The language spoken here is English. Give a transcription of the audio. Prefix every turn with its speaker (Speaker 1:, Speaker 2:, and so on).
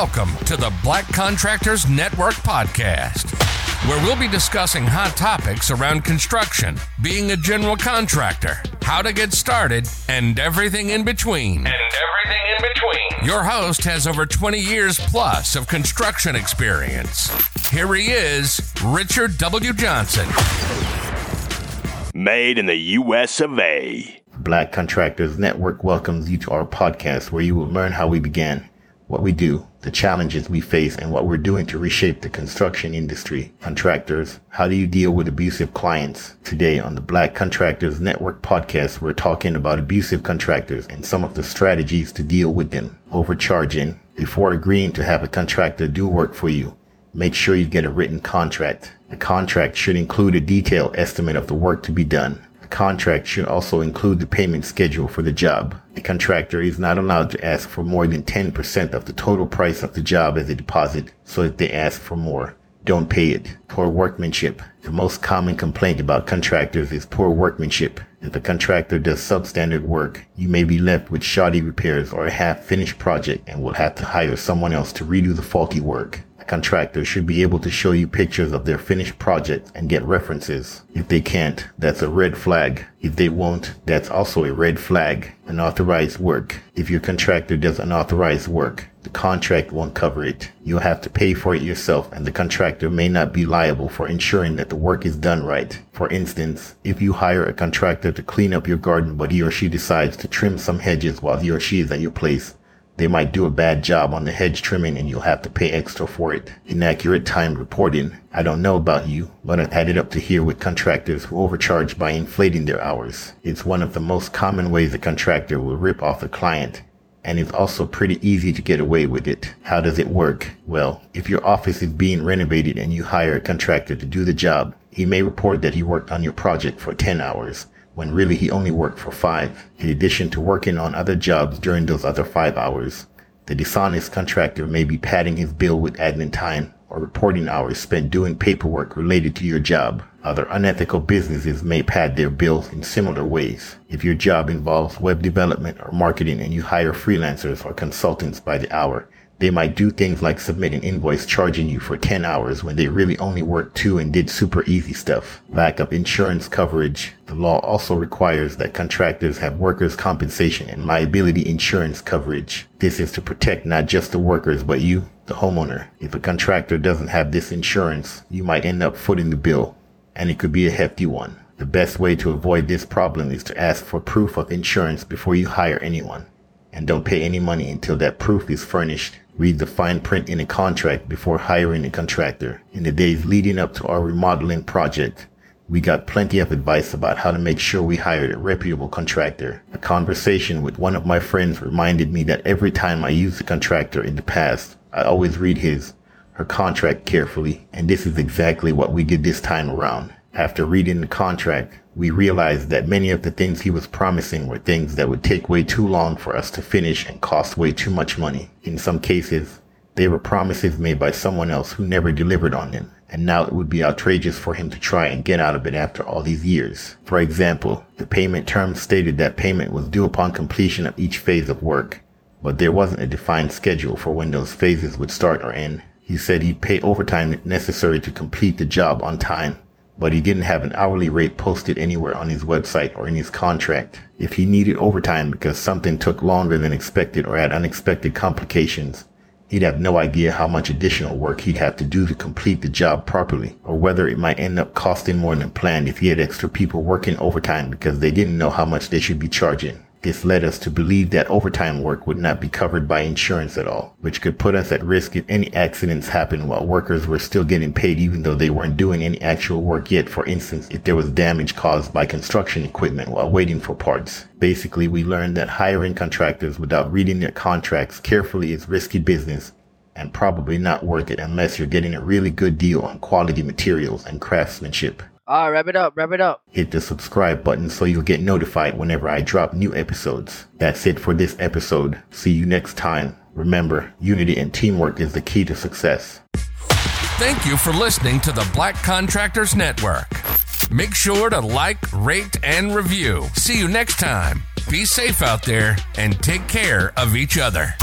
Speaker 1: Welcome to the Black Contractors Network podcast, where we'll be discussing hot topics around construction, being a general contractor, how to get started, and everything in between.
Speaker 2: And everything in between.
Speaker 1: Your host has over 20 years plus of construction experience. Here he is, Richard W. Johnson.
Speaker 3: Made in the US of A.
Speaker 4: Black Contractors Network welcomes you to our podcast where you will learn how we began, what we do, the challenges we face, and what we're doing to reshape the construction industry. Contractors, how do you deal with abusive clients? Today on the Black Contractors Network podcast, we're talking about abusive contractors and some of the strategies to deal with them. Overcharging. Before agreeing to have a contractor do work for you, make sure you get a written contract. The contract should include a detailed estimate of the work to be done. The contract should also include the payment schedule for the job. The contractor is not allowed to ask for more than 10% of the total price of the job as a deposit, so if they ask for more, don't pay it. Poor workmanship. The most common complaint about contractors is poor workmanship. If a contractor does substandard work, you may be left with shoddy repairs or a half-finished project and will have to hire someone else to redo the faulty work contractor should be able to show you pictures of their finished project and get references. If they can't, that's a red flag. If they won't, that's also a red flag. Unauthorized work. If your contractor does unauthorized work, the contract won't cover it. You'll have to pay for it yourself and the contractor may not be liable for ensuring that the work is done right. For instance, if you hire a contractor to clean up your garden but he or she decides to trim some hedges while he or she is at your place, they might do a bad job on the hedge trimming and you'll have to pay extra for it. Inaccurate time reporting. I don't know about you, but I've had it up to here with contractors who overcharge by inflating their hours. It's one of the most common ways a contractor will rip off a client. And it's also pretty easy to get away with it. How does it work? Well, if your office is being renovated and you hire a contractor to do the job, he may report that he worked on your project for 10 hours when really he only worked for five. In addition to working on other jobs during those other five hours, the dishonest contractor may be padding his bill with admin time or reporting hours spent doing paperwork related to your job. Other unethical businesses may pad their bills in similar ways. If your job involves web development or marketing and you hire freelancers or consultants by the hour, they might do things like submit an invoice charging you for 10 hours when they really only worked two and did super easy stuff. Backup insurance coverage. The law also requires that contractors have workers' compensation and liability insurance coverage. This is to protect not just the workers, but you, the homeowner. If a contractor doesn't have this insurance, you might end up footing the bill, and it could be a hefty one. The best way to avoid this problem is to ask for proof of insurance before you hire anyone. And don't pay any money until that proof is furnished Read the fine print in a contract before hiring a contractor. In the days leading up to our remodeling project, we got plenty of advice about how to make sure we hired a reputable contractor. A conversation with one of my friends reminded me that every time I used a contractor in the past, I always read his, her contract carefully, and this is exactly what we did this time around. After reading the contract, we realized that many of the things he was promising were things that would take way too long for us to finish and cost way too much money. In some cases, they were promises made by someone else who never delivered on them, and now it would be outrageous for him to try and get out of it after all these years. For example, the payment terms stated that payment was due upon completion of each phase of work, but there wasn't a defined schedule for when those phases would start or end. He said he'd pay overtime necessary to complete the job on time, but he didn't have an hourly rate posted anywhere on his website or in his contract. If he needed overtime because something took longer than expected or had unexpected complications, he'd have no idea how much additional work he'd have to do to complete the job properly, or whether it might end up costing more than planned if he had extra people working overtime because they didn't know how much they should be charging. This led us to believe that overtime work would not be covered by insurance at all, which could put us at risk if any accidents happened while workers were still getting paid even though they weren't doing any actual work yet. For instance, if there was damage caused by construction equipment while waiting for parts. Basically, we learned that hiring contractors without reading their contracts carefully is risky business and probably not worth it unless you're getting a really good deal on quality materials and craftsmanship.
Speaker 5: All right, wrap it up, wrap it up.
Speaker 4: Hit the subscribe button so you'll get notified whenever I drop new episodes. That's it for this episode. See you next time. Remember, unity and teamwork is the key to success.
Speaker 1: Thank you for listening to the Black Contractors Network. Make sure to like, rate, and review. See you next time. Be safe out there and take care of each other.